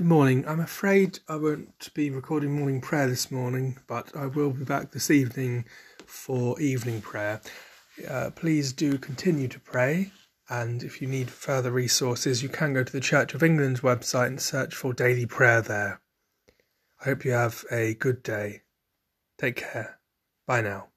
Good morning. I'm afraid I won't be recording morning prayer this morning, but I will be back this evening for evening prayer. Uh, please do continue to pray, and if you need further resources, you can go to the Church of England's website and search for daily prayer there. I hope you have a good day. Take care. Bye now.